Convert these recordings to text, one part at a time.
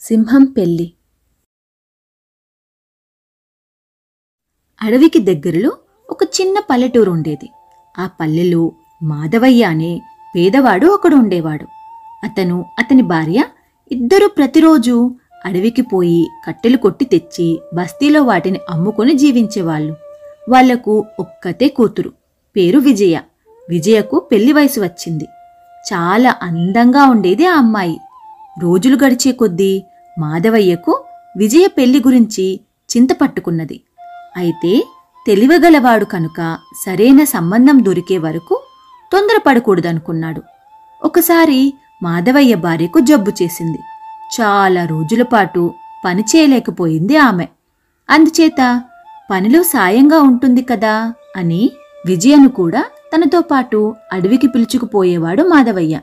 సింహం పెళ్ళి. అడవికి దగ్గరలో ఒక చిన్న పల్లెటూరు ఉండేది. ఆ పల్లెలో మాధవయ్య అనే పేదవాడు ఒకడు ఉండేవాడు. అతను అతని భార్య ఇద్దరూ ప్రతిరోజు అడవికి పోయి కట్టెలు కొట్టి తెచ్చి బస్తీలో వాటిని అమ్ముకొని జీవించేవాళ్ళు. వాళ్ళకు ఒక్కతే కూతురు పేరు విజయ. విజయకు పెళ్ళి వయసు వచ్చింది. చాలా అందంగా ఉండేది ఆ అమ్మాయి. రోజులు గడిచే కొద్దీ మాధవయ్యకు విజయ పెళ్ళి గురించి చింతపట్టుకున్నది అయితే తెలివగలవాడు కనుక సరైన సంబంధం దొరికే వరకు తొందరపడకూడదనుకున్నాడు. ఒకసారి మాధవయ్య భార్యకు జబ్బు చేసింది. చాలా రోజుల పాటు పని చేయలేకపోయింది ఆమె. అందుచేత పనిలో సాయంగా ఉంటుంది కదా అని విజయను కూడా తనతో పాటు అడవికి పిలుచుకుపోయేవాడు మాధవయ్య.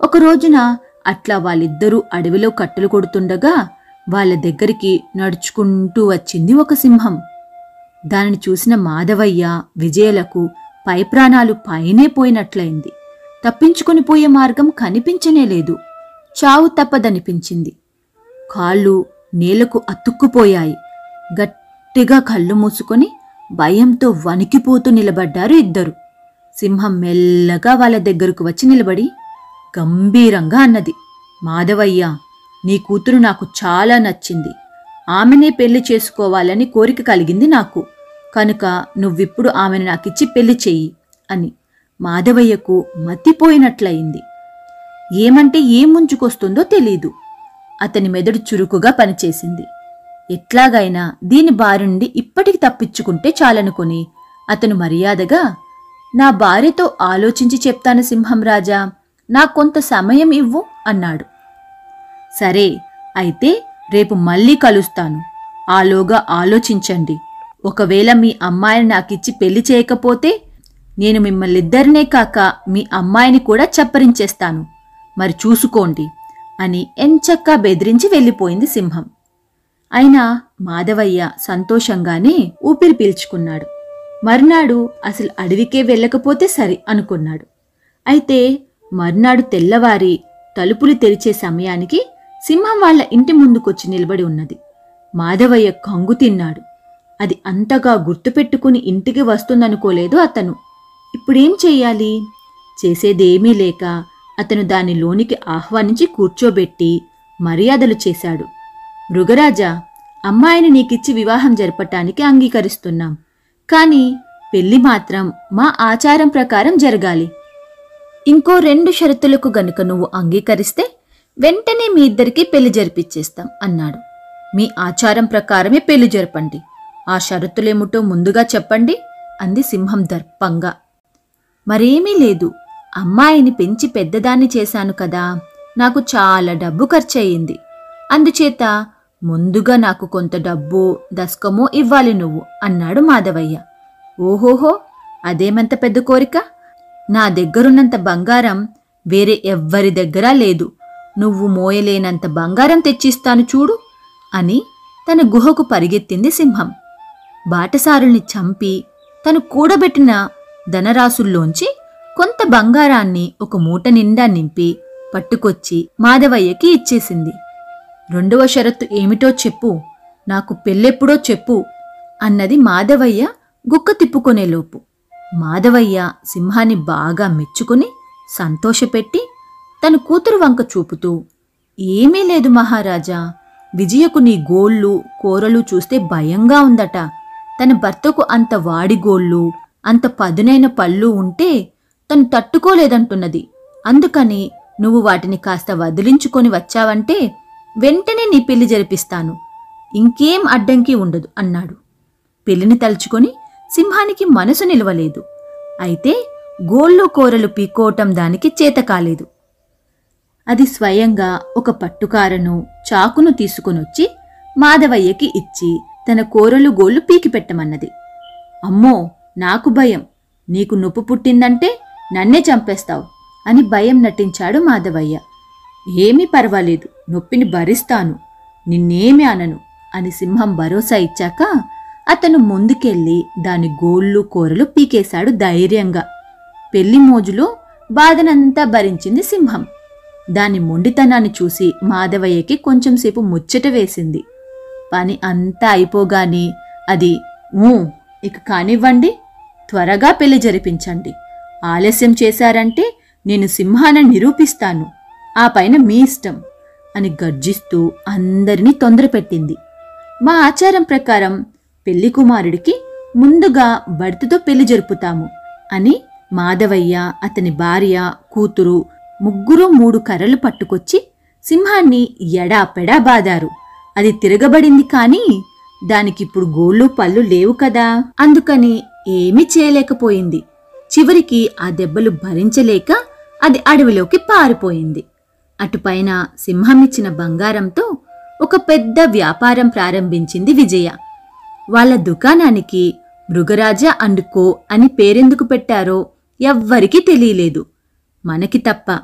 ఒక రోజున అట్లా వాళ్ళిద్దరూ అడవిలో కట్టెలు కొడుతుండగా వాళ్ళ దగ్గరికి నడుచుకుంటూ వచ్చింది ఒక సింహం. దానిని చూసిన మాధవయ్య విజయలకు పై ప్రాణాలు పైనే పోయినట్లయింది. తప్పించుకుని పోయే మార్గం కనిపించనే లేదు. చావు తప్పదనిపించింది. కాళ్ళు నేలకు అతుక్కుపోయాయి. గట్టిగా కళ్ళు మూసుకొని భయంతో వణికిపోతూ నిలబడ్డారు ఇద్దరు. సింహం మెల్లగా వాళ్ళ దగ్గరకు వచ్చి నిలబడి గంభీరంగా అన్నది. మాధవయ్య నీ కూతురు నాకు చాలా నచ్చింది. ఆమెనే పెళ్ళి చేసుకోవాలని కోరిక కలిగింది నాకు. కనుక నువ్విప్పుడు ఆమెను నాకిచ్చి పెళ్ళి చెయ్యి అని మాధవయ్యకు మతిపోయినట్లయింది. ఏమంటే ఏం ముంచుకొస్తుందో తెలీదు. అతని మెదడు చురుకుగా పనిచేసింది. ఎట్లాగైనా దీని బారి నుండి ఇప్పటికి తప్పించుకుంటే చాలనుకొని అతను మర్యాదగా నా భార్యతో ఆలోచించి చెప్తాను సింహం రాజా. నా కొంత సమయం ఇవ్వు అన్నాడు. సరే అయితే రేపు మళ్ళీ కలుస్తాను. ఆలోగా ఆలోచించండి. ఒకవేళ మీ అమ్మాయిని నాకిచ్చి పెళ్ళి చేయకపోతే నేను మిమ్మల్నిద్దరినే కాక మీ అమ్మాయిని కూడా చప్పరించేస్తాను. మరి చూసుకోండి అని ఎంచక్కా బెదిరించి వెళ్ళిపోయింది సింహం. అయినా మాధవయ్య సంతోషంగానే ఊపిరి పీల్చుకున్నాడు. మర్నాడు అసలు అడవికే వెళ్ళకపోతే సరి అనుకున్నాడు. అయితే మర్నాడు తెల్లవారి తలుపులు తెరిచే సమయానికి సింహం వాళ్ళ ఇంటి ముందుకొచ్చి నిలబడి ఉన్నది. మాధవయ్య కంగు తిన్నాడు. అది అంతగా గుర్తుపెట్టుకుని ఇంటికి వస్తుందనుకోలేదు అతను. ఇప్పుడేం చెయ్యాలి? చేసేదేమీ లేక అతను దాని లోనికి ఆహ్వానించి కూర్చోబెట్టి మర్యాదలు చేశాడు. మృగరాజా అమ్మాయిని నీకిచ్చి వివాహం జరపటానికి అంగీకరిస్తున్నాం. కాని పెళ్ళి మాత్రం మా ఆచారం ప్రకారం జరగాలి. ఇంకో రెండు షరతులకు గనుక నువ్వు అంగీకరిస్తే వెంటనే మీ ఇద్దరికీ పెళ్ళి జరిపిచ్చేస్తాం అన్నాడు. మీ ఆచారం ప్రకారమే పెళ్ళి జరపండి. ఆ షరతులేమిటో ముందుగా చెప్పండి అంది సింహం దర్పంగా. మరేమీ లేదు. అమ్మాయిని పెంచి పెద్దదాన్ని చేశాను కదా. నాకు చాలా డబ్బు ఖర్చయింది. అందుచేత ముందుగా నాకు కొంత డబ్బు దస్కమో ఇవ్వాలి నువ్వు అన్నాడు మాధవయ్య. ఓహోహో అదేమంత పెద్ద కోరిక? నా దగ్గరున్నంత బంగారం వేరే ఎవ్వరి దగ్గర లేదు. నువ్వు మోయలేనంత బంగారం తెచ్చిస్తాను చూడు అని తన గుహకు పరిగెత్తింది సింహం. బాటసారుల్ని చంపి తను కూడబెట్టిన ధనరాసుల్లోంచి కొంత బంగారాన్ని ఒక మూట నిండా నింపి పట్టుకొచ్చి మాధవయ్యకి ఇచ్చేసింది. రెండవ షరత్తు ఏమిటో చెప్పు నాకు పెళ్ళెప్పుడో చెప్పు అన్నది మాధవయ్య గుక్క తిప్పుకొనేలోపు. మాధవయ్య సింహాన్ని బాగా మెచ్చుకుని సంతోషపెట్టి తన కూతురు వంక చూపుతూ ఏమీ లేదు మహారాజా విజయకు నీ గోళ్ళు కూరలు చూస్తే భయంగా ఉందట. తన భర్తకు అంత వాడి గోళ్ళు అంత పదునైన పళ్ళు ఉంటే తను తట్టుకోలేదంటున్నది. అందుకని నువ్వు వాటిని కాస్త వదిలించుకొని వచ్చావంటే వెంటనే నీ పెళ్ళి జరిపిస్తాను. ఇంకేం అడ్డంకి ఉండదు అన్నాడు. పెళ్ళిని తలుచుకొని సింహానికి మనసు నిలవలేదు. అయితే గోళ్ళు కూరలు పీక్కోవటం దానికి చేత కాలేదు. అది స్వయంగా ఒక పట్టుకారను చాకును తీసుకునొచ్చి మాధవయ్యకి ఇచ్చి తన కూరలు గోళ్ళు పీకి పెట్టమన్నది. అమ్మో నాకు భయం. నీకు నొప్పు పుట్టిందంటే నన్నే చంపేస్తావు అని భయం నటించాడు మాధవయ్య. ఏమీ పర్వాలేదు నొప్పిని భరిస్తాను. నిన్నేమి అనను అని సింహం భరోసా ఇచ్చాక అతను ముందుకెళ్ళి దాని గోళ్ళు కూరలు పీకేశాడు ధైర్యంగా. పెళ్ళి మోజులో బాధనంతా భరించింది సింహం. దాని మొండితనాన్ని చూసి మాధవయ్యకి కొంచెంసేపు ముచ్చట వేసింది. పని అంతా అయిపోగాని అది ఊ ఇక కానివ్వండి త్వరగా పెళ్ళి జరిపించండి. ఆలస్యం చేశారంటే నేను సింహాన్ని నిరూపిస్తాను. ఆ పైన మీ ఇష్టం అని గర్జిస్తూ అందరినీ తొందరపెట్టింది. మా ఆచారం ప్రకారం పెళ్ళి కుమారుడికి ముందుగా భర్తతో పెళ్ళి జరుపుతాము అని మాధవయ్య అతని భార్య కూతురు ముగ్గురు మూడు కర్రలు పట్టుకొచ్చి సింహాన్ని ఎడాపెడా బాదారు. అది తిరగబడింది కానీ దానికిప్పుడు గోళ్ళు పళ్ళు లేవు కదా. అందుకని ఏమీ చేయలేకపోయింది. చివరికి ఆ దెబ్బలు భరించలేక అది అడవిలోకి పారిపోయింది. అటుపైన సింహమిచ్చిన బంగారంతో ఒక పెద్ద వ్యాపారం ప్రారంభించింది విజయ. వాళ్ళ దుకాణానికి మృగరాజ అండ్ కో అని పేరెందుకు పెట్టారో ఎవ్వరికీ తెలియలేదు. మనకి తప్ప